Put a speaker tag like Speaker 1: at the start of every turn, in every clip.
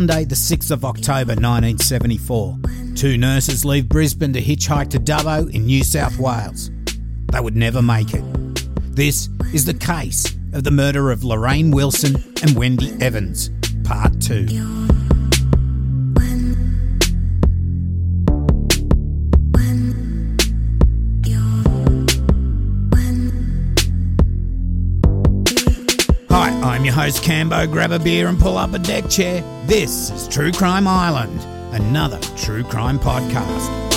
Speaker 1: Sunday, the 6th of October 1974. Two nurses leave Brisbane to hitchhike to Dubbo in New South Wales. They would never make it. This is the case of the murder of Lorraine Wilson and Wendy Evans, Part 2. I'm your host Cambo. Grab a beer and pull up a deck chair. This is True Crime Island, another true crime podcast.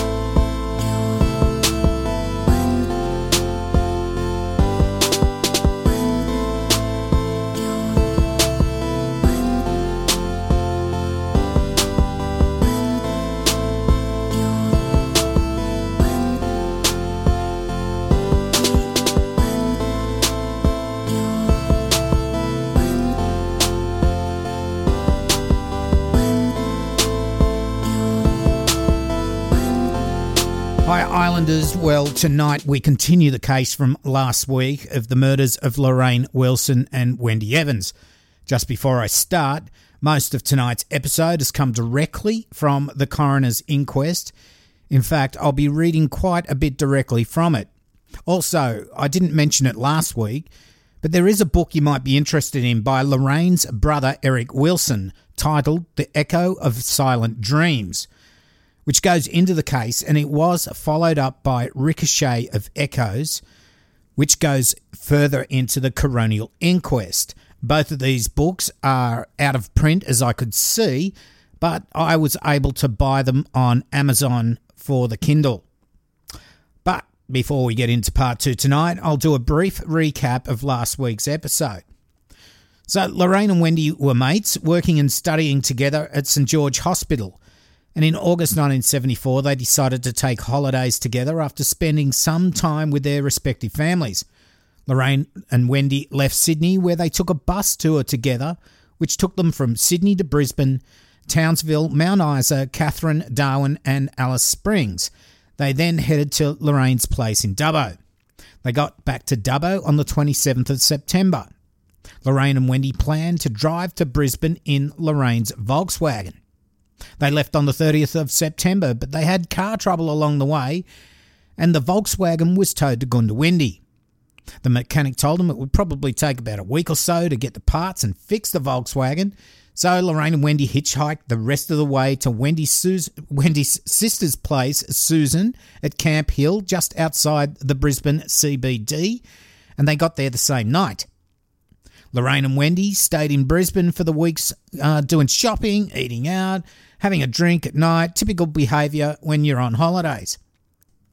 Speaker 1: Hi, Islanders. Well, tonight we continue the case from last week of the murders of Lorraine Wilson and Wendy Evans. Just before I start, most of tonight's episode has come directly from the coroner's inquest. In fact, I'll be reading quite a bit directly from it. Also, I didn't mention it last week, but there is a book you might be interested in by Lorraine's brother Eric Wilson titled The Echo of Silent Dreams which goes into the case, and it was followed up by Ricochet of Echoes, which goes further into the coronial inquest. Both of these books are out of print, as I could see, but I was able to buy them on Amazon for the Kindle. But before we get into part two tonight, I'll do a brief recap of last week's episode. So, Lorraine and Wendy were mates, working and studying together at St George Hospital and in August 1974 they decided to take holidays together after spending some time with their respective families. Lorraine and Wendy left Sydney where they took a bus tour together, which took them from Sydney to Brisbane, Townsville, Mount Isa, Katherine, Darwin, and Alice Springs. They then headed to Lorraine's place in Dubbo. They got back to Dubbo on the 27th of September. Lorraine and Wendy planned to drive to Brisbane in Lorraine's Volkswagen. They left on the 30th of September, but they had car trouble along the way, and the Volkswagen was towed to Goondiwindi. The mechanic told them it would probably take about a week or so to get the parts and fix the Volkswagen, so Lorraine and Wendy hitchhiked the rest of the way to Wendy's, Wendy's sister's place, Susan, at Camp Hill, just outside the Brisbane CBD, and they got there the same night. Lorraine and Wendy stayed in Brisbane for the weeks uh, doing shopping, eating out, having a drink at night, typical behaviour when you're on holidays.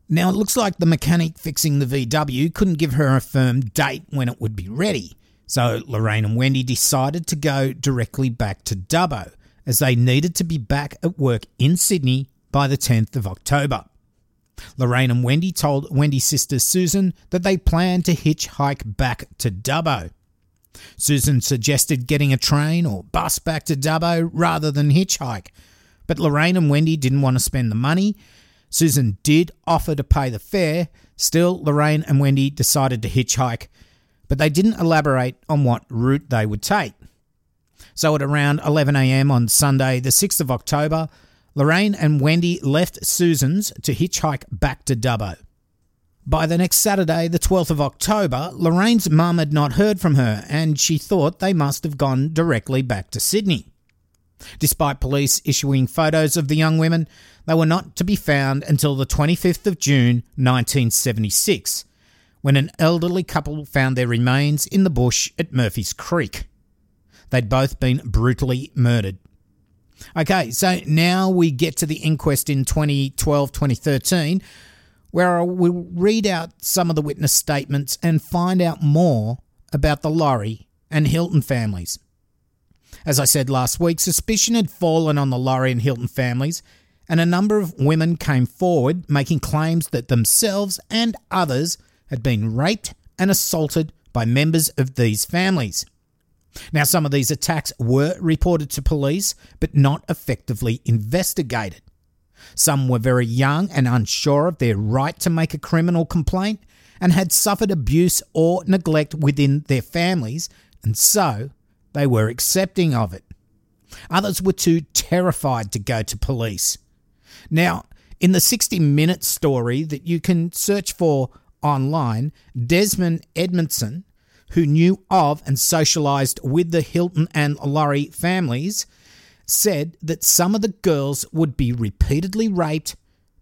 Speaker 1: Now, it looks like the mechanic fixing the VW couldn't give her a firm date when it would be ready, so Lorraine and Wendy decided to go directly back to Dubbo, as they needed to be back at work in Sydney by the 10th of October. Lorraine and Wendy told Wendy's sister Susan that they planned to hitchhike back to Dubbo. Susan suggested getting a train or bus back to Dubbo rather than hitchhike, but Lorraine and Wendy didn't want to spend the money. Susan did offer to pay the fare. Still, Lorraine and Wendy decided to hitchhike, but they didn't elaborate on what route they would take. So at around 11am on Sunday, the 6th of October, Lorraine and Wendy left Susan's to hitchhike back to Dubbo. By the next Saturday, the 12th of October, Lorraine's mum had not heard from her and she thought they must have gone directly back to Sydney. Despite police issuing photos of the young women, they were not to be found until the 25th of June 1976, when an elderly couple found their remains in the bush at Murphy's Creek. They'd both been brutally murdered. Okay, so now we get to the inquest in 2012 2013 where I will read out some of the witness statements and find out more about the Laurie and Hilton families. As I said last week, suspicion had fallen on the Laurie and Hilton families, and a number of women came forward making claims that themselves and others had been raped and assaulted by members of these families. Now, some of these attacks were reported to police, but not effectively investigated. Some were very young and unsure of their right to make a criminal complaint and had suffered abuse or neglect within their families, and so they were accepting of it. Others were too terrified to go to police. Now, in the 60 Minutes story that you can search for online, Desmond Edmondson, who knew of and socialised with the Hilton and Laurie families, said that some of the girls would be repeatedly raped,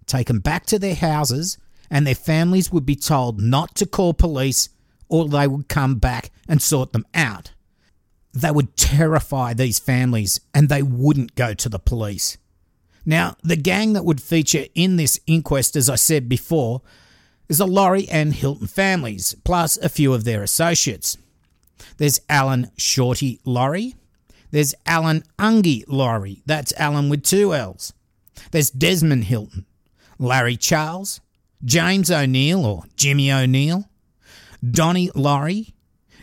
Speaker 1: taken back to their houses, and their families would be told not to call police or they would come back and sort them out. They would terrify these families and they wouldn't go to the police. Now, the gang that would feature in this inquest, as I said before, is the Laurie and Hilton families, plus a few of their associates. There's Alan Shorty Laurie. There's Alan Ungie Laurie. That's Alan with two L's. There's Desmond Hilton. Larry Charles. James O'Neill or Jimmy O'Neill. Donnie Laurie.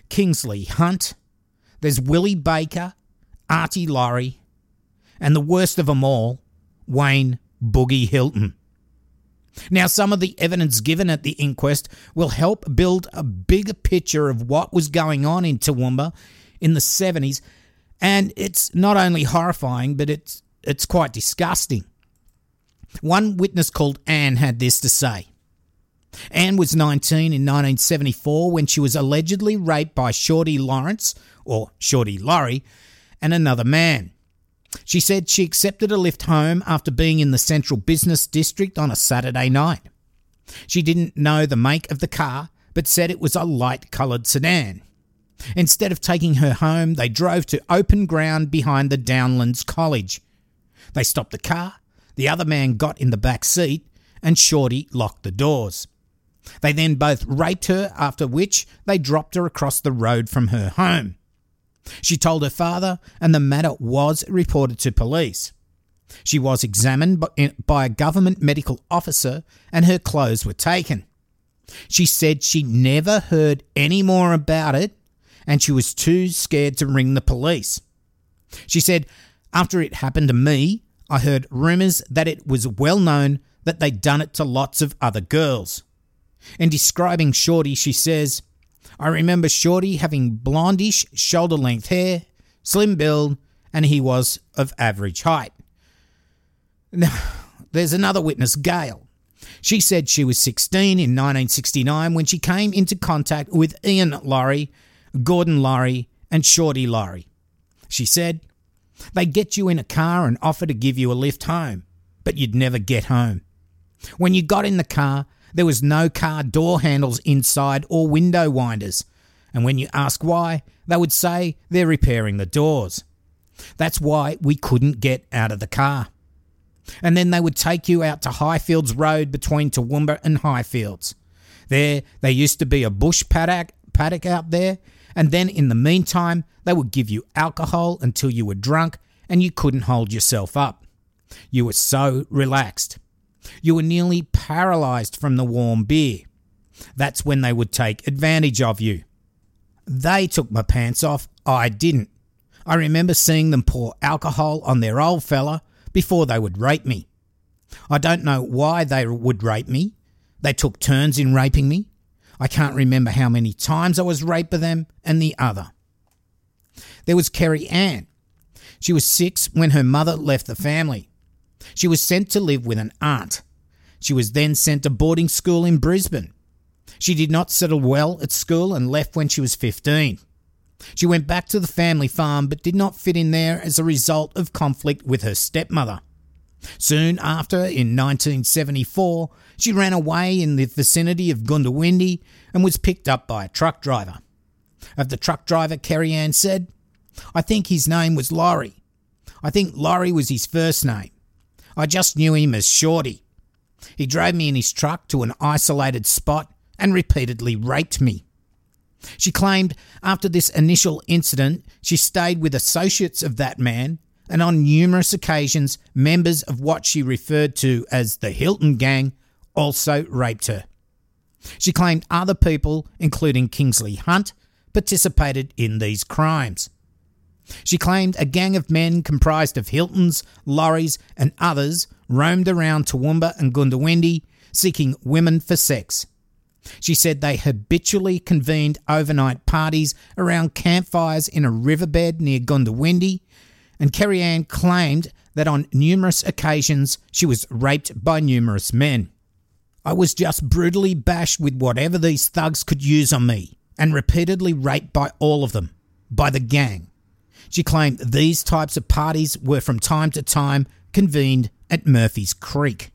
Speaker 1: Kingsley Hunt. There's Willie Baker. Artie Laurie. And the worst of them all, Wayne Boogie Hilton. Now, some of the evidence given at the inquest will help build a bigger picture of what was going on in Toowoomba in the 70s, and it's not only horrifying, but it's, it's quite disgusting. One witness called Anne had this to say. Anne was 19 in 1974 when she was allegedly raped by Shorty Lawrence, or Shorty Laurie, and another man. She said she accepted a lift home after being in the central business district on a Saturday night. She didn't know the make of the car, but said it was a light coloured sedan. Instead of taking her home, they drove to open ground behind the Downlands College. They stopped the car, the other man got in the back seat, and Shorty locked the doors. They then both raped her, after which they dropped her across the road from her home. She told her father, and the matter was reported to police. She was examined by a government medical officer, and her clothes were taken. She said she never heard any more about it, and she was too scared to ring the police. She said, After it happened to me, I heard rumours that it was well known that they'd done it to lots of other girls. In describing Shorty, she says, I remember Shorty having blondish, shoulder length hair, slim build, and he was of average height. Now, there's another witness, Gail. She said she was 16 in 1969 when she came into contact with Ian Laurie, Gordon Laurie, and Shorty Laurie. She said, They get you in a car and offer to give you a lift home, but you'd never get home. When you got in the car, there was no car door handles inside or window winders. And when you ask why, they would say they're repairing the doors. That's why we couldn't get out of the car. And then they would take you out to Highfields Road between Toowoomba and Highfields. There, there used to be a bush paddock, paddock out there, and then in the meantime, they would give you alcohol until you were drunk and you couldn't hold yourself up. You were so relaxed. You were nearly paralyzed from the warm beer. That's when they would take advantage of you. They took my pants off, I didn't. I remember seeing them pour alcohol on their old fella before they would rape me. I don't know why they would rape me. They took turns in raping me. I can't remember how many times I was raped by them and the other. There was Kerry Ann. She was six when her mother left the family. She was sent to live with an aunt. She was then sent to boarding school in Brisbane. She did not settle well at school and left when she was 15. She went back to the family farm but did not fit in there as a result of conflict with her stepmother. Soon after, in 1974, she ran away in the vicinity of Goondiwindi and was picked up by a truck driver. Of the truck driver, Kerry Ann said, I think his name was Laurie. I think Laurie was his first name. I just knew him as Shorty. He drove me in his truck to an isolated spot and repeatedly raped me. She claimed after this initial incident, she stayed with associates of that man, and on numerous occasions, members of what she referred to as the Hilton Gang also raped her. She claimed other people, including Kingsley Hunt, participated in these crimes. She claimed a gang of men comprised of Hiltons, Lauries, and others roamed around Toowoomba and Goondiwindi seeking women for sex. She said they habitually convened overnight parties around campfires in a riverbed near Goondiwindi and Kerry Ann claimed that on numerous occasions she was raped by numerous men. I was just brutally bashed with whatever these thugs could use on me, and repeatedly raped by all of them, by the gang. She claimed these types of parties were from time to time convened at Murphy's Creek.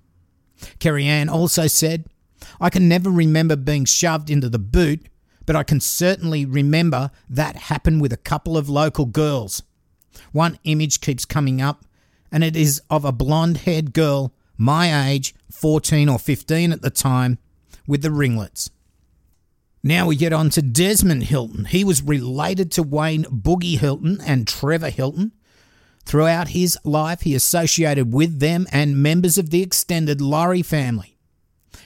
Speaker 1: Kerry Ann also said, I can never remember being shoved into the boot, but I can certainly remember that happened with a couple of local girls. One image keeps coming up, and it is of a blonde haired girl, my age, 14 or 15 at the time, with the ringlets. Now we get on to Desmond Hilton. He was related to Wayne Boogie Hilton and Trevor Hilton. Throughout his life, he associated with them and members of the extended Laurie family.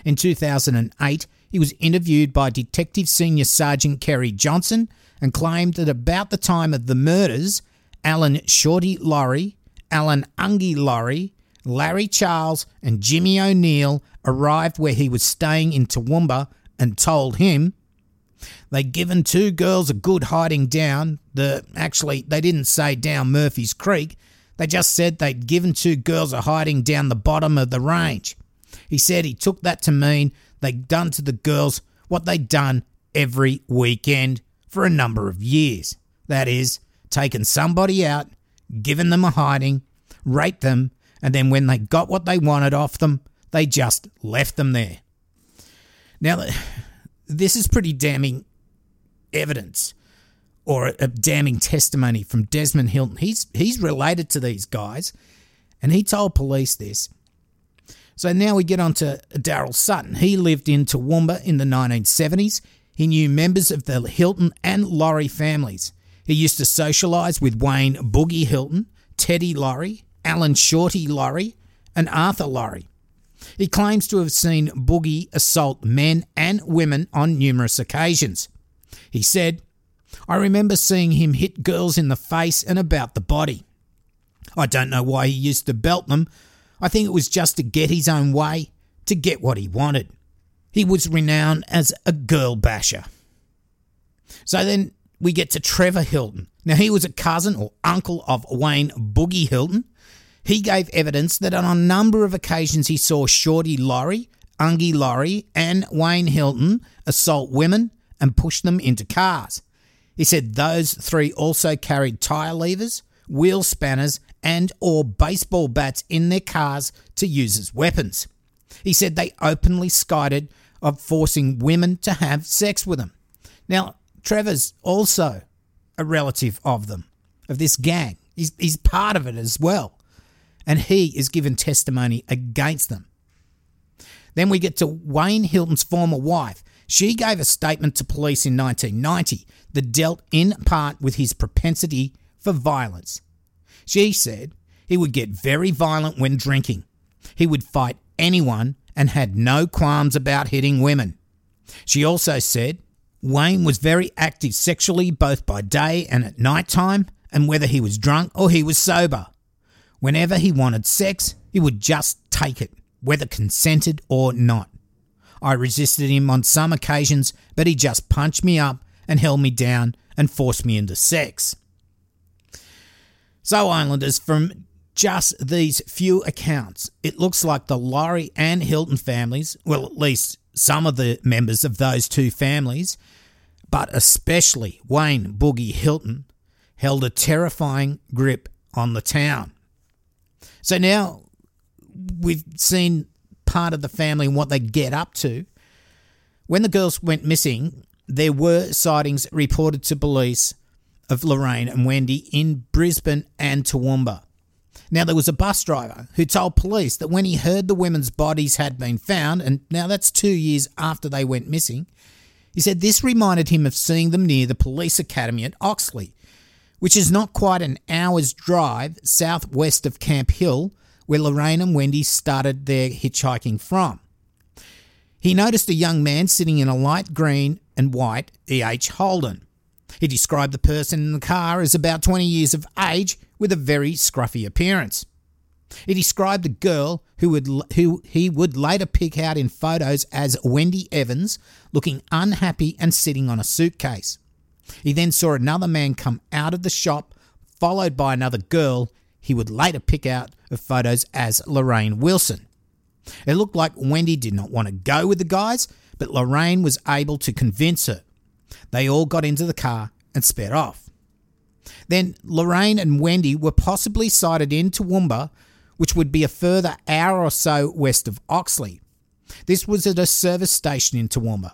Speaker 1: In 2008, he was interviewed by Detective Senior Sergeant Kerry Johnson and claimed that about the time of the murders, Alan Shorty Laurie, Alan Ungie Laurie, Larry Charles, and Jimmy O'Neill arrived where he was staying in Toowoomba and told him They'd given two girls a good hiding down the actually they didn't say down Murphy's Creek. They just said they'd given two girls a hiding down the bottom of the range. He said he took that to mean they'd done to the girls what they'd done every weekend for a number of years. That is, taken somebody out, given them a hiding, raped them, and then when they got what they wanted off them, they just left them there. Now, this is pretty damning evidence or a, damning testimony from Desmond Hilton. He's he's related to these guys, and he told police this. So now we get on to Daryl Sutton. He lived in Toowoomba in the 1970s. He knew members of the Hilton and Laurie families. He used to socialise with Wayne Boogie Hilton, Teddy Laurie, Alan Shorty Laurie, and Arthur Laurie. He claims to have seen Boogie assault men and women on numerous occasions. He said, I remember seeing him hit girls in the face and about the body. I don't know why he used to belt them. I think it was just to get his own way, to get what he wanted. He was renowned as a girl basher. So then we get to Trevor Hilton. Now, he was a cousin or uncle of Wayne Boogie Hilton, he gave evidence that on a number of occasions he saw Shorty Laurie, Ungie Laurie, and Wayne Hilton assault women and push them into cars. He said those three also carried tyre levers, wheel spanners, and or baseball bats in their cars to use as weapons. He said they openly skited of forcing women to have sex with them. Now, Trevor's also a relative of them, of this gang. He's, he's part of it as well and he is given testimony against them. Then we get to Wayne Hilton's former wife. She gave a statement to police in 1990 that dealt in part with his propensity for violence. She said he would get very violent when drinking. He would fight anyone and had no qualms about hitting women. She also said Wayne was very active sexually both by day and at night time, and whether he was drunk or he was sober. Whenever he wanted sex, he would just take it, whether consented or not. I resisted him on some occasions, but he just punched me up and held me down and forced me into sex. So, Islanders, from just these few accounts, it looks like the Laurie and Hilton families, well, at least some of the members of those two families, but especially Wayne Boogie Hilton, held a terrifying grip on the town. So now we've seen part of the family and what they get up to. When the girls went missing, there were sightings reported to police of Lorraine and Wendy in Brisbane and Toowoomba. Now, there was a bus driver who told police that when he heard the women's bodies had been found, and now that's two years after they went missing, he said this reminded him of seeing them near the police academy at Oxley, which is not quite an hour's drive southwest of Camp Hill, where Lorraine and Wendy started their hitchhiking from. He noticed a young man sitting in a light green and white EH Holden. He described the person in the car as about 20 years of age with a very scruffy appearance. He described a girl who would who he would later pick out in photos as Wendy Evans, looking unhappy and sitting on a suitcase. He then saw another man come out of the shop, followed by another girl he would later pick out of photos as Lorraine Wilson. It looked like Wendy did not want to go with the guys, but Lorraine was able to convince her. They all got into the car and sped off. Then Lorraine and Wendy were possibly sighted in Toowoomba, which would be a further hour or so west of Oxley. This was at a service station in Toowoomba.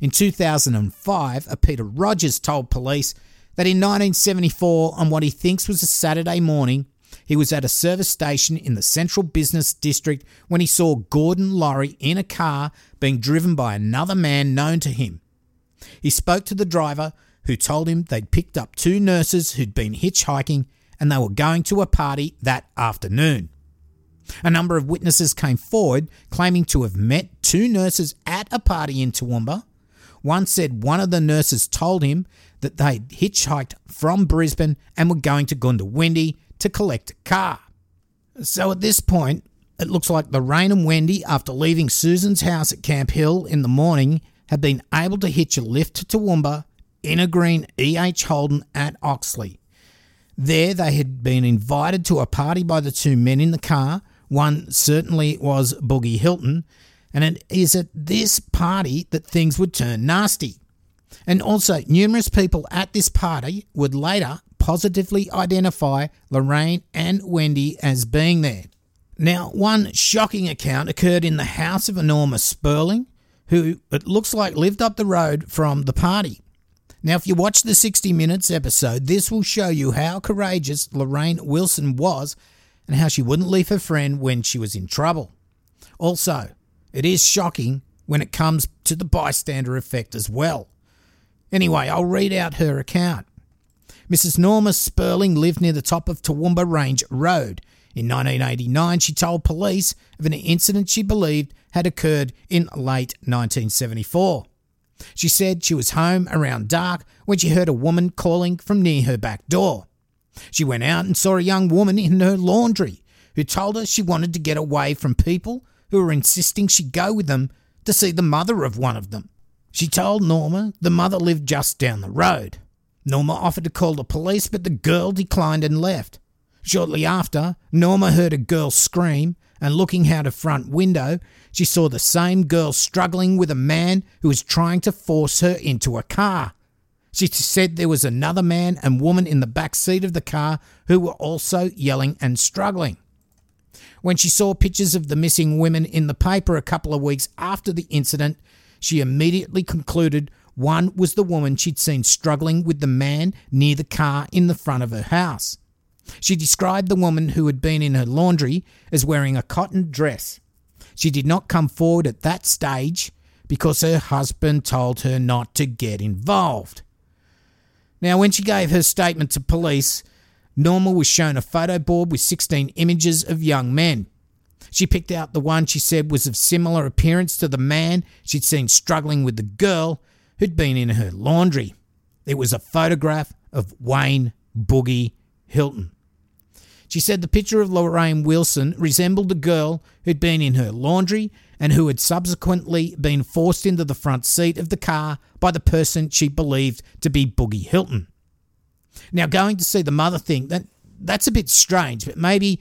Speaker 1: In 2005, a Peter Rogers told police that in 1974, on what he thinks was a Saturday morning, he was at a service station in the Central Business District when he saw Gordon Laurie in a car being driven by another man known to him. He spoke to the driver, who told him they'd picked up two nurses who'd been hitchhiking and they were going to a party that afternoon. A number of witnesses came forward claiming to have met two nurses at a party in Toowoomba. One said one of the nurses told him that they'd hitchhiked from Brisbane and were going to Goondiwindi to collect a car. So at this point, it looks like Lorraine and Wendy, after leaving Susan's house at Camp Hill in the morning, had been able to hitch a lift to Toowoomba in a green EH Holden at Oxley. There, they had been invited to a party by the two men in the car. One certainly was Boogie Hilton, and it is at this party that things would turn nasty. And also, numerous people at this party would later positively identify Lorraine and Wendy as being there. Now, one shocking account occurred in the house of a Norma Sperling, who it looks like lived up the road from the party. Now, if you watch the 60 Minutes episode, this will show you how courageous Lorraine Wilson was and how she wouldn't leave her friend when she was in trouble. Also, it is shocking when it comes to the bystander effect as well. Anyway, I'll read out her account. Mrs. Norma Sperling lived near the top of Toowoomba Range Road. In 1989, she told police of an incident she believed had occurred in late 1974. She said she was home around dark when she heard a woman calling from near her back door. She went out and saw a young woman in her laundry who told her she wanted to get away from people who were insisting she go with them to see the mother of one of them. She told Norma the mother lived just down the road. Norma offered to call the police, but the girl declined and left. Shortly after, Norma heard a girl scream, and looking out a front window, she saw the same girl struggling with a man who was trying to force her into a car. She said there was another man and woman in the back seat of the car who were also yelling and struggling. When she saw pictures of the missing women in the paper a couple of weeks after the incident, she immediately concluded one was the woman she'd seen struggling with the man near the car in the front of her house. She described the woman who had been in her laundry as wearing a cotton dress. She did not come forward at that stage because her husband told her not to get involved. Now, when she gave her statement to police, Norma was shown a photo board with 16 images of young men. She picked out the one she said was of similar appearance to the man she'd seen struggling with the girl who'd been in her laundry. It was a photograph of Wayne Boogie Hilton. She said the picture of Lorraine Wilson resembled the girl who'd been in her laundry and who had subsequently been forced into the front seat of the car by the person she believed to be Boogie Hilton. Now, going to see the mother thing, that, that's a bit strange, but maybe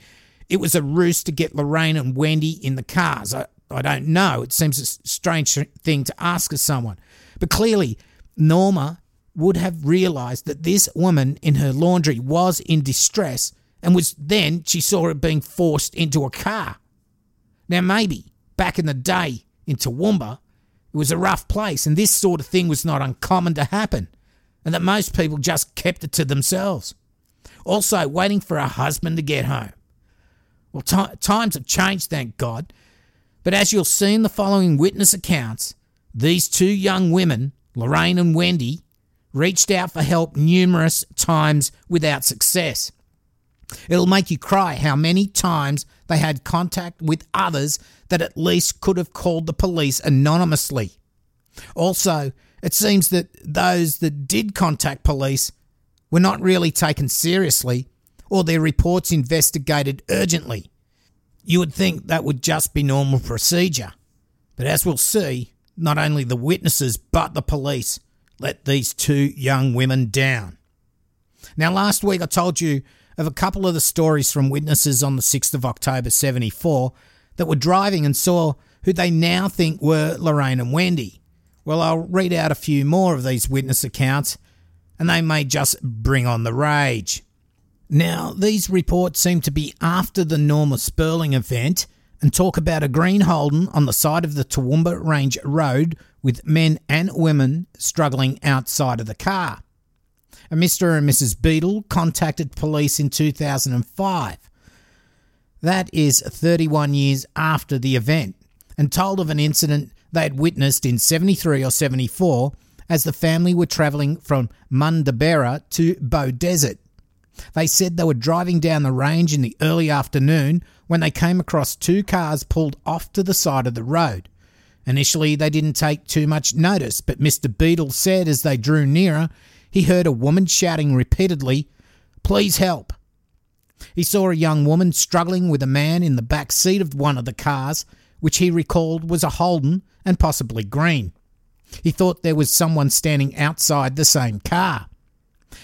Speaker 1: it was a ruse to get Lorraine and Wendy in the cars. I, I don't know. It seems a strange thing to ask of someone. But clearly, Norma would have realised that this woman in her laundry was in distress and was then she saw it being forced into a car. Now, maybe back in the day in Toowoomba, it was a rough place and this sort of thing was not uncommon to happen, and that most people just kept it to themselves. Also, waiting for her husband to get home. Well, t- times have changed, thank God, but as you'll see in the following witness accounts, these two young women, Lorraine and Wendy, reached out for help numerous times without success. It'll make you cry how many times they had contact with others that at least could have called the police anonymously. Also, it seems that those that did contact police were not really taken seriously or their reports investigated urgently. You would think that would just be normal procedure. But as we'll see, not only the witnesses but the police let these two young women down. Now, last week I told you of a couple of the stories from witnesses on the 6th of October 74 that were driving and saw who they now think were Lorraine and Wendy. Well, I'll read out a few more of these witness accounts and they may just bring on the rage. Now, these reports seem to be after the Norma Spurling event and talk about a green Holden on the side of the Toowoomba Range Road with men and women struggling outside of the car. A Mr. and Mrs. Beadle contacted police in 2005. That is 31 years after the event, and told of an incident they had witnessed in 73 or 74 as the family were travelling from Mundubbera to Beaudesert. They said they were driving down the range in the early afternoon when they came across two cars pulled off to the side of the road. Initially, they didn't take too much notice, but Mr. Beadle said as they drew nearer, he heard a woman shouting repeatedly, Please help. He saw a young woman struggling with a man in the back seat of one of the cars, which he recalled was a Holden and possibly green. He thought there was someone standing outside the same car.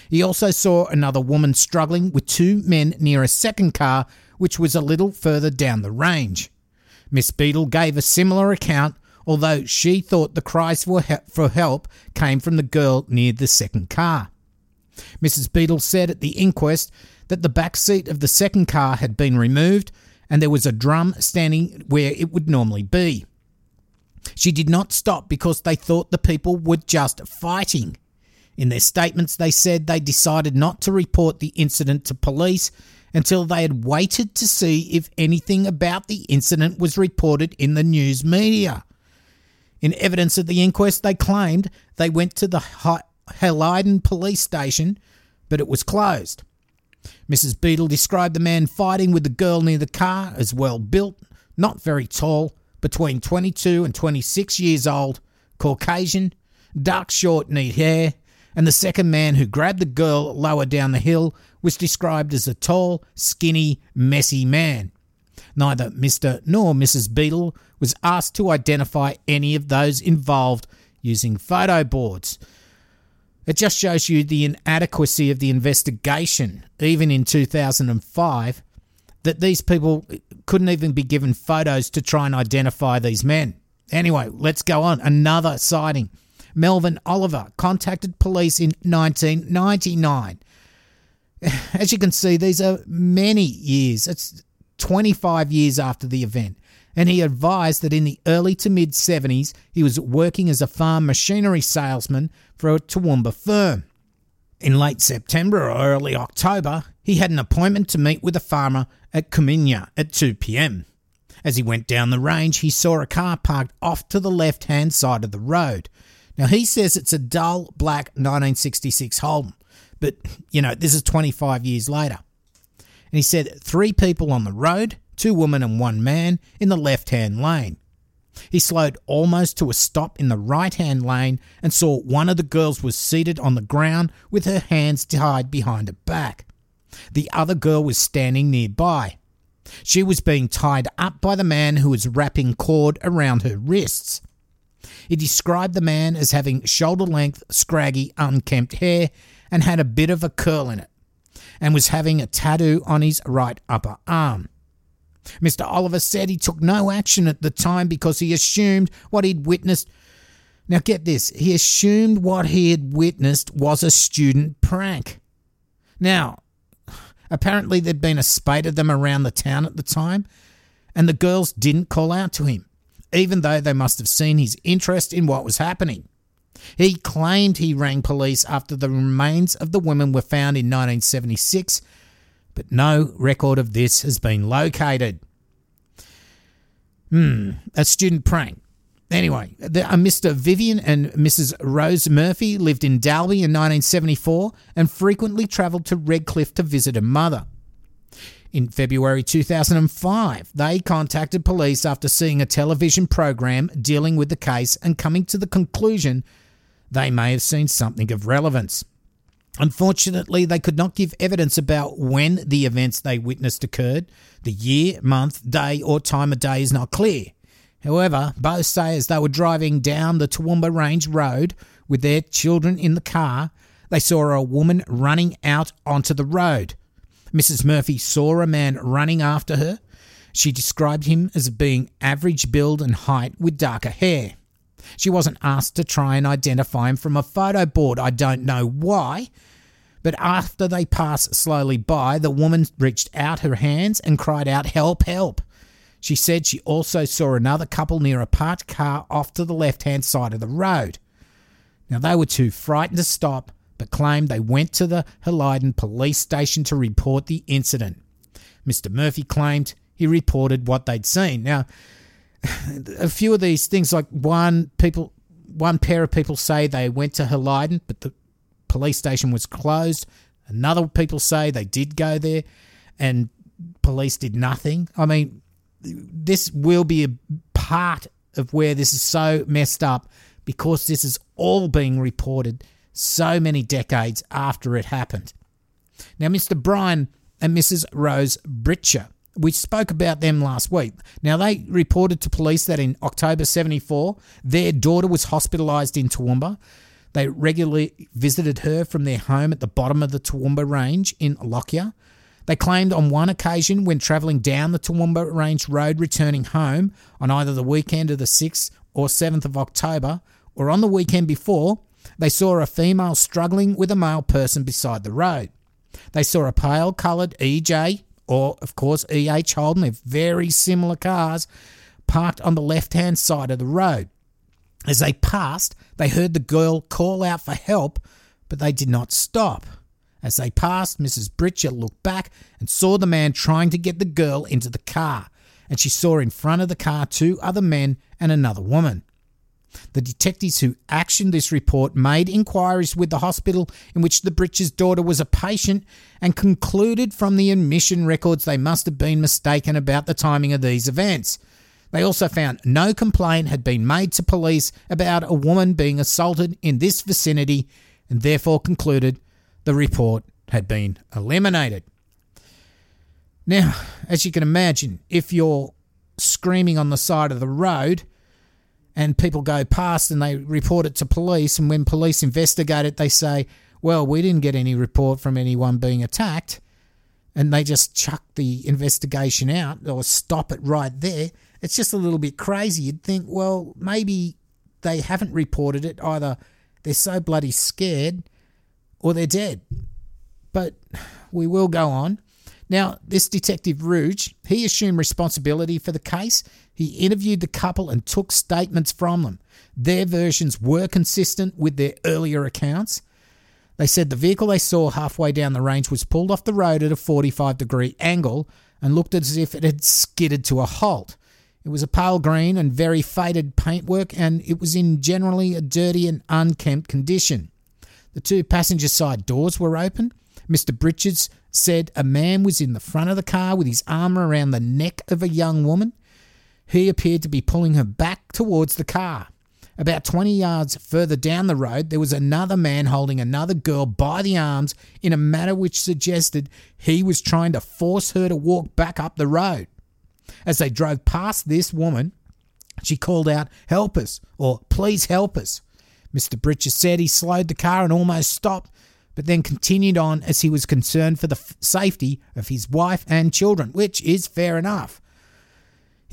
Speaker 1: He also saw another woman struggling with two men near a second car, which was a little further down the range. Miss Beadle gave a similar account, although she thought the cries for, for help came from the girl near the second car. Mrs. Beadle said at the inquest that the back seat of the second car had been removed and there was a drum standing where it would normally be. She did not stop because they thought the people were just fighting. In their statements, they said they decided not to report the incident to police until they had waited to see if anything about the incident was reported in the news media. In evidence at the inquest, they claimed they went to the Helidon police station, but it was closed. Mrs. Beadle described the man fighting with the girl near the car as well built, not very tall, between 22 and 26 years old, Caucasian, dark short neat hair, and the second man who grabbed the girl lower down the hill was described as a tall, skinny, messy man. Neither Mr. nor Mrs. Beadle was asked to identify any of those involved using photo boards. It just shows you the inadequacy of the investigation, even in 2005, that these people couldn't even be given photos to try and identify these men. Anyway, let's go on. Another sighting. Melvin Oliver contacted police in 1999. As you can see, these are many years. It's 25 years after the event. And he advised that in the early to mid 70s, he was working as a farm machinery salesman for a Toowoomba firm. In late September or early October, he had an appointment to meet with a farmer at Coominya at 2 pm. As he went down the range, he saw a car parked off to the left hand side of the road. Now, he says it's a dull black 1966 Holden, but, you know, this is 25 years later. He said three people on the road, two women and one man, in the left hand lane. He slowed almost to a stop in the right hand lane and saw one of the girls was seated on the ground with her hands tied behind her back. The other girl was standing nearby. She was being tied up by the man who was wrapping cord around her wrists. He described the man as having shoulder length, scraggy, unkempt hair and had a bit of a curl in it, and was having a tattoo on his right upper arm. Mr. Oliver said he took no action at the time because he assumed what he'd witnessed. Now, get this he assumed what he had witnessed was a student prank. Now, apparently there'd been a spate of them around the town at the time, and the girls didn't call out to him even though they must have seen his interest in what was happening. He claimed he rang police after the remains of the women were found in 1976, but no record of this has been located. Hmm, a student prank. Anyway, the, uh, Mr. Vivian and Mrs. Rose Murphy lived in Dalby in 1974 and frequently travelled to Redcliffe to visit her mother. In February 2005, they contacted police after seeing a television program dealing with the case and coming to the conclusion they may have seen something of relevance. Unfortunately, they could not give evidence about when the events they witnessed occurred. The year, month, day, or time of day is not clear. However, both say as they were driving down the Toowoomba Range Road with their children in the car, they saw a woman running out onto the road. Mrs. Murphy saw a man running after her. She described him as being average build and height with darker hair. She wasn't asked to try and identify him from a photo board. I don't know why. But after they passed slowly by, the woman reached out her hands and cried out, Help, help. She said she also saw another couple near a parked car off to the left hand side of the road. Now, they were too frightened to stop, but claimed they went to the Helidon police station to report the incident. Mr. Murphy claimed he reported what they'd seen. Now, a few of these things, like one people, one pair of people say they went to Helidon, but the police station was closed. Another people say they did go there, and police did nothing. I mean, this will be a part of where this is so messed up because this is all being reported so many decades after it happened. Now, Mr. Brian and Mrs. Rose Britcher we spoke about them last week. Now, they reported to police that in October 74, their daughter was hospitalised in Toowoomba. They regularly visited her from their home at the bottom of the Toowoomba Range in Lockyer. They claimed on one occasion when travelling down the Toowoomba Range Road returning home on either the weekend of the 6th or 7th of October or on the weekend before, they saw a female struggling with a male person beside the road. They saw a pale coloured EJ or of course E.H. Holden. They're very similar cars parked on the left hand side of the road. As they passed, they heard the girl call out for help, but they did not stop. As they passed, Mrs. Britcher looked back and saw the man trying to get the girl into the car, and she saw in front of the car two other men and another woman. The detectives who actioned this report made inquiries with the hospital in which the Britcher's daughter was a patient and concluded from the admission records they must have been mistaken about the timing of these events. They also found no complaint had been made to police about a woman being assaulted in this vicinity and therefore concluded the report had been eliminated. Now, as you can imagine, if you're screaming on the side of the road, and people go past and they report it to police. And when police investigate it, they say, well, we didn't get any report from anyone being attacked. And they just chuck the investigation out or stop it right there. It's just a little bit crazy. You'd think, well, maybe they haven't reported it. Either they're so bloody scared or they're dead. But we will go on. Now, this Detective Rouge, he assumed responsibility for the case. He interviewed the couple and took statements from them. Their versions were consistent with their earlier accounts. They said the vehicle they saw halfway down the range was pulled off the road at a 45 degree angle and looked as if it had skidded to a halt. It was a pale green and very faded paintwork, and it was in generally a dirty and unkempt condition. The two passenger side doors were open. Mr. Britchers said a man was in the front of the car with his arm around the neck of a young woman. He appeared to be pulling her back towards the car. About 20 yards further down the road, there was another man holding another girl by the arms in a manner which suggested he was trying to force her to walk back up the road. As they drove past this woman, she called out, Help us, or Please help us. Mr. Britcher said he slowed the car and almost stopped, but then continued on as he was concerned for the f- safety of his wife and children, which is fair enough.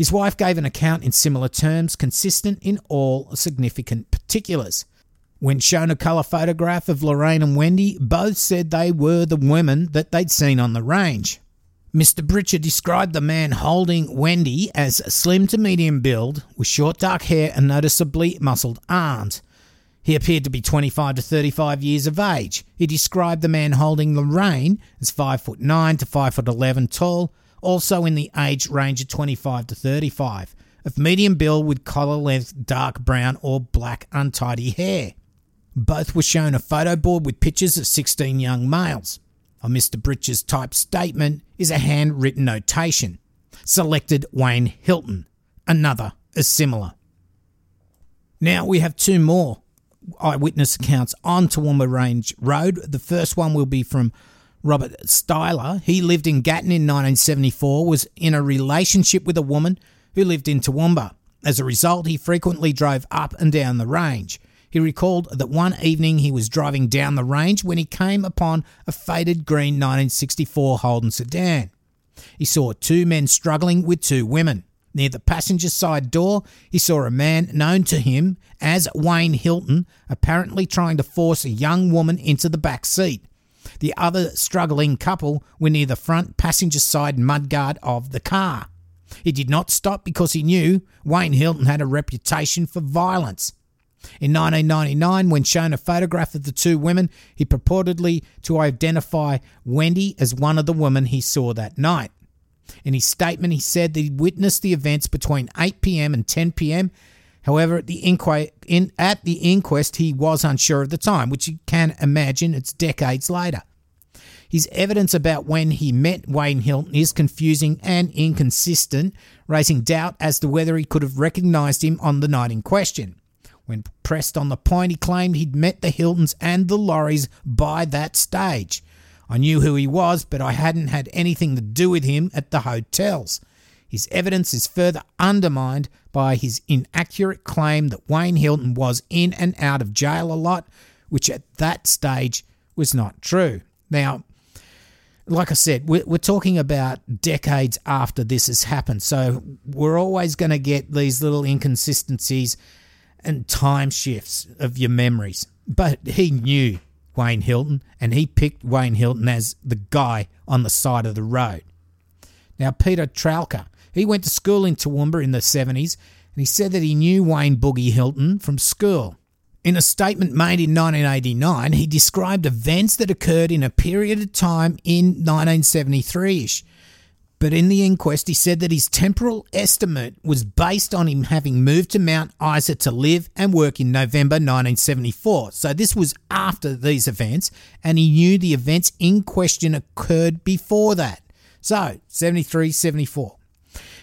Speaker 1: His wife gave an account in similar terms, consistent in all significant particulars. When shown a colour photograph of Lorraine and Wendy, both said they were the women that they'd seen on the range. Mr. Britcher described the man holding Wendy as slim to medium build, with short dark hair and noticeably muscled arms. He appeared to be 25 to 35 years of age. He described the man holding Lorraine as 5 foot 9 to 5 foot 11 tall, also in the age range of 25 to 35, of medium build with collar length dark brown or black untidy hair. Both were shown a photo board with pictures of 16 young males. On Mr. Britcher's typed statement is a handwritten notation. Selected Wayne Hilton. Another is similar. Now we have two more eyewitness accounts on Toowoomba Range Road. The first one will be from Robert Styler. He lived in Gatton in 1974, was in a relationship with a woman who lived in Toowoomba. As a result, he frequently drove up and down the range. He recalled that one evening he was driving down the range when he came upon a faded green 1964 Holden sedan. He saw two men struggling with two women. Near the passenger side door, he saw a man known to him as Wayne Hilton apparently trying to force a young woman into the back seat. The other struggling couple were near the front passenger side mudguard of the car. He did not stop because he knew Wayne Hilton had a reputation for violence. In 1999, when shown a photograph of the two women, he purportedly to identify Wendy as one of the women he saw that night. In his statement, he said that he witnessed the events between 8 p.m. and 10 p.m. However, at the, in, at the inquest, he was unsure of the time, which you can imagine it's decades later. His evidence about when he met Wayne Hilton is confusing and inconsistent, raising doubt as to whether he could have recognized him on the night in question. When pressed on the point, he claimed he'd met the Hiltons and the Lorries by that stage. I knew who he was, but I hadn't had anything to do with him at the hotels. His evidence is further undermined by his inaccurate claim that Wayne Hilton was in and out of jail a lot, which at that stage was not true. Now, like I said, we're, we're talking about decades after this has happened, so we're always going to get these little inconsistencies and time shifts of your memories. But he knew Wayne Hilton, and he picked Wayne Hilton as the guy on the side of the road. Now, Peter Tralka, he went to school in Toowoomba in the 70s, and he said that he knew Wayne Boogie Hilton from school. In a statement made in 1989, he described events that occurred in a period of time in 1973 ish. But in the inquest, he said that his temporal estimate was based on him having moved to Mount Isa to live and work in November 1974. So this was after these events, and he knew the events in question occurred before that. So 73, 74.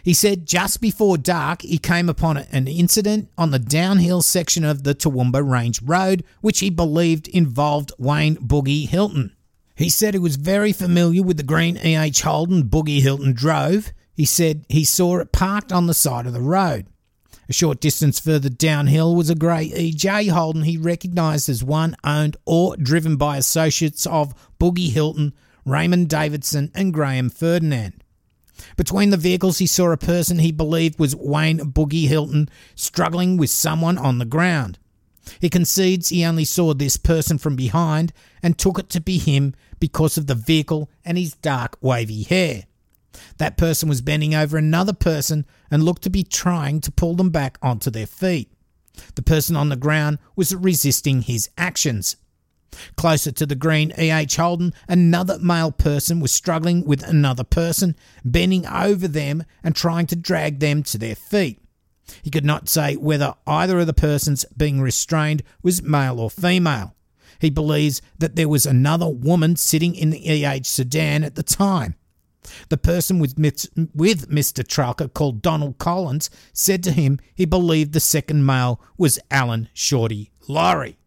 Speaker 1: He said just before dark, he came upon an incident on the downhill section of the Toowoomba Range Road, which he believed involved Wayne Boogie Hilton. He said he was very familiar with the green E.H. Holden Boogie Hilton drove. He said he saw it parked on the side of the road. A short distance further downhill was a grey E.J. Holden he recognised as one owned or driven by associates of Boogie Hilton, Raymond Davidson, and Graham Ferdinand. Between the vehicles, he saw a person he believed was Wayne Boogie Hilton struggling with someone on the ground. He concedes he only saw this person from behind and took it to be him because of the vehicle and his dark wavy hair. That person was bending over another person and looked to be trying to pull them back onto their feet. The person on the ground was resisting his actions. Closer to the green E.H. Holden, another male person was struggling with another person, bending over them and trying to drag them to their feet. He could not say whether either of the persons being restrained was male or female. He believes that there was another woman sitting in the EH sedan at the time. The person with, with Mr. Tralka, called Donald Collins, said to him he believed the second male was Alan Shorty Lowry.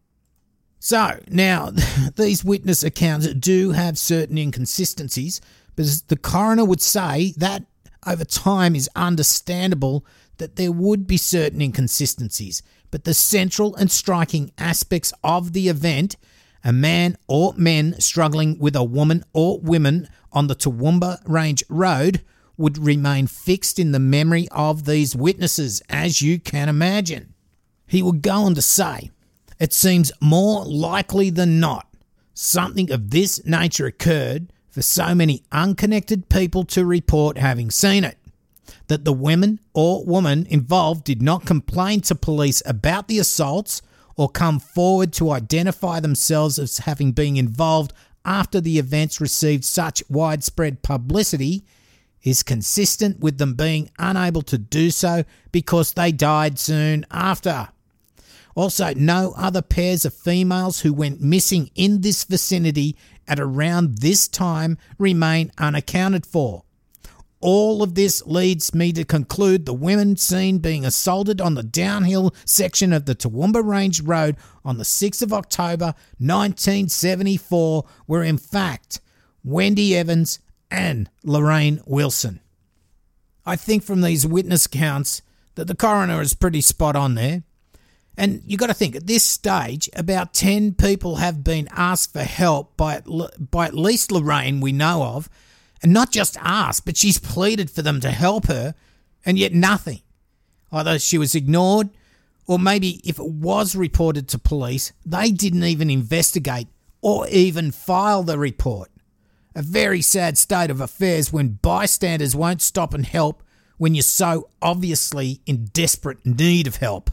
Speaker 1: So, now, these witness accounts do have certain inconsistencies, but the coroner would say that over time is understandable that there would be certain inconsistencies, but the central and striking aspects of the event a man or men struggling with a woman or women on the Toowoomba Range Road would remain fixed in the memory of these witnesses, as you can imagine. He would go on to say, It seems more likely than not something of this nature occurred for so many unconnected people to report having seen it that the women or woman involved did not complain to police about the assaults or come forward to identify themselves as having been involved after the events received such widespread publicity is consistent with them being unable to do so because they died soon after. Also, no other pairs of females who went missing in this vicinity at around this time remain unaccounted for. All of this leads me to conclude the women seen being assaulted on the downhill section of the Toowoomba Range Road on the 6th of October 1974 were in fact Wendy Evans and Lorraine Wilson. I think from these witness counts that the coroner is pretty spot on there. And you got to think at this stage, about 10 people have been asked for help by, by at least Lorraine, we know of, and not just asked, but she's pleaded for them to help her, and yet nothing. Either she was ignored, or maybe if it was reported to police, they didn't even investigate or even file the report. A very sad state of affairs when bystanders won't stop and help when you're so obviously in desperate need of help.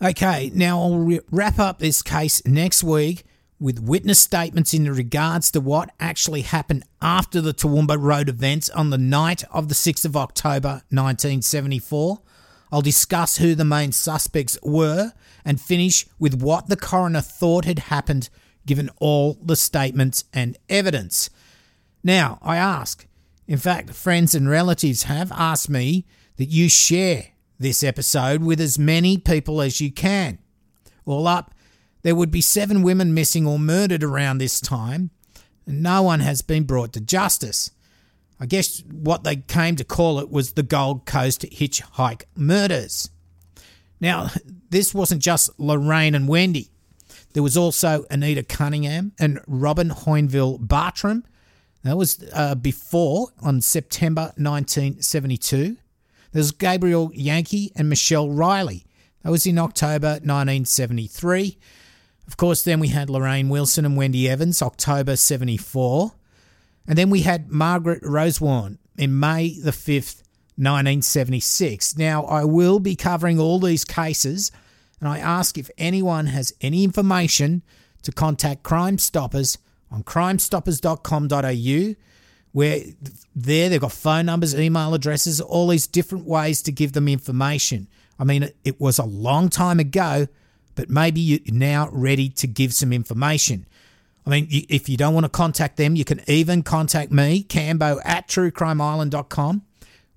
Speaker 1: Okay, now I'll re- wrap up this case next week with witness statements in regards to what actually happened after the Toowoomba Road events on the night of the 6th of October 1974. I'll discuss who the main suspects were and finish with what the coroner thought had happened given all the statements and evidence. Now, I ask, in fact, friends and relatives have asked me that you share this episode with as many people as you can. All up, there would be seven women missing or murdered around this time, and no one has been brought to justice. I guess what they came to call it was the Gold Coast hitchhike murders. Now, this wasn't just Lorraine and Wendy. There was also Anita Cunningham and Robin Hoinville Bartram. That was uh, before, on September 1972. There's Gabriel Yankee and Michelle Riley. That was in October 1973. Of course, then we had Lorraine Wilson and Wendy Evans, October 74. And then we had Margaret Rosewarne in May the 5th, 1976. Now, I will be covering all these cases, and I ask if anyone has any information to contact Crime Stoppers on crimestoppers.com.au where there they've got phone numbers, email addresses, all these different ways to give them information. I mean, it, was a long time ago, but maybe you're now ready to give some information. I mean, if you don't want to contact them, you can even contact me, Cambo at truecrimeisland.com.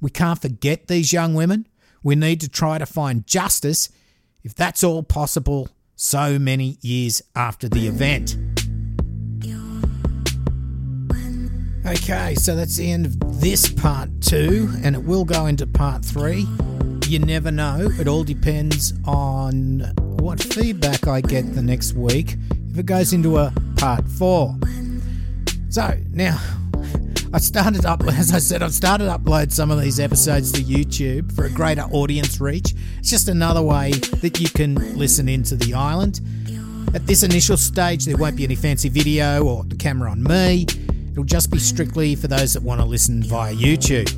Speaker 1: We can't forget these young women. We need to try to find justice, if that's all possible, so many years after the event. Okay, so that's the end of this part two, and it will go into part three. You never know. It all depends on what feedback I get the next week if it goes into a part four. So now, I started up, as I said, I've started upload some of these episodes to YouTube for a greater audience reach. It's just another way that you can listen into the island. At this initial stage, there won't be any fancy video or the camera on me. It'll just be strictly for those that want to listen via YouTube.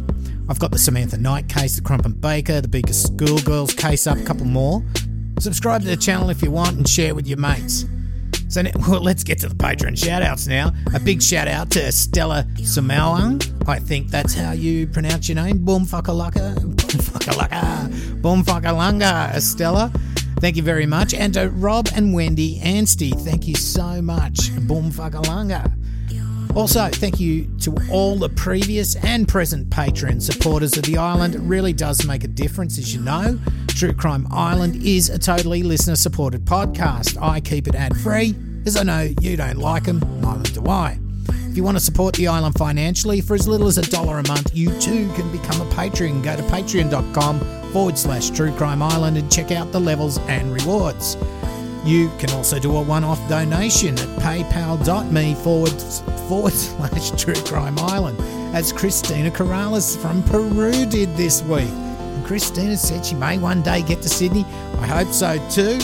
Speaker 1: I've got the Samantha Knight case, the Crumpin Baker, the Beaker Schoolgirls case up, a couple more. Subscribe to the channel if you want and share with your mates. So now, well, let's get to the Patreon shoutouts now. A big shout out to Stella Sumawang. I think that's how you pronounce your name. Boom fuckalaka. Boom. Boom fuckalunga, Stella. Thank you very much. And to Rob and Wendy Anstey, thank you so much. Boom. Also, thank you to all the previous and present Patreon supporters of the island. It really does make a difference, as you know. True Crime Island is a totally listener supported podcast. I keep it ad free, as I know you don't like them, neither do I. If you want to support the island financially, for as little as a dollar a month, you too can become a patron. Go to patreon.com forward slash True Crime Island and check out the levels and rewards. You can also do a one off donation at paypal.me forward, forward slash True Crime Island, as Christina Corrales from Peru did this week. And Christina said she may one day get to Sydney. I hope so too.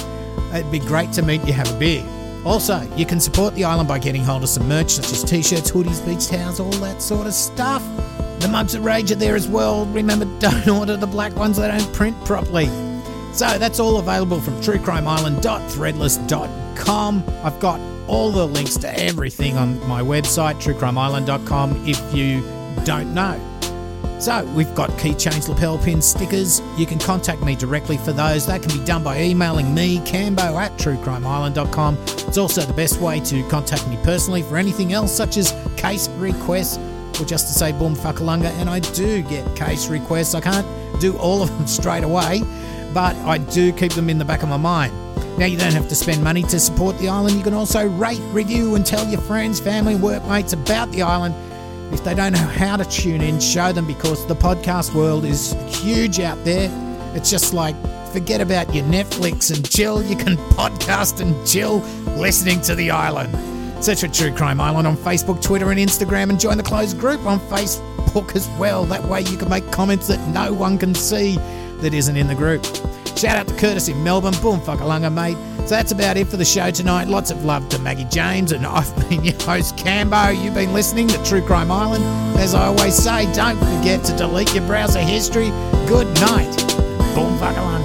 Speaker 1: It'd be great to meet you, have a beer. Also, you can support the island by getting hold of some merch such as t shirts, hoodies, beach towels, all that sort of stuff. The mugs of rage are there as well. Remember, don't order the black ones, they don't print properly. So that's all available from truecrimeisland.threadless.com. I've got all the links to everything on my website, truecrimeisland.com, if you don't know. So we've got keychains, lapel pins, stickers. You can contact me directly for those. That can be done by emailing me, Cambo at truecrimeisland.com. It's also the best way to contact me personally for anything else, such as case requests or just to say boom fuckalunga. And I do get case requests. I can't do all of them straight away but I do keep them in the back of my mind. Now, you don't have to spend money to support the island. You can also rate, review, and tell your friends, family, workmates about the island. If they don't know how to tune in, show them because the podcast world is huge out there. It's just like Forget about your Netflix and chill. You can podcast and chill listening to The Island. Search for True Crime Island on Facebook, Twitter, and Instagram, and join the closed group on Facebook as well. That way you can make comments that no one can see that isn't in the group. Shout out to Curtis in Melbourne. Boom fuckalunga, mate. So that's about it for the show tonight. Lots of love to Maggie James, and I've been your host, Cambo. You've been listening to True Crime Island. As I always say, don't forget to delete your browser history. Good night. Boom fuckalunga.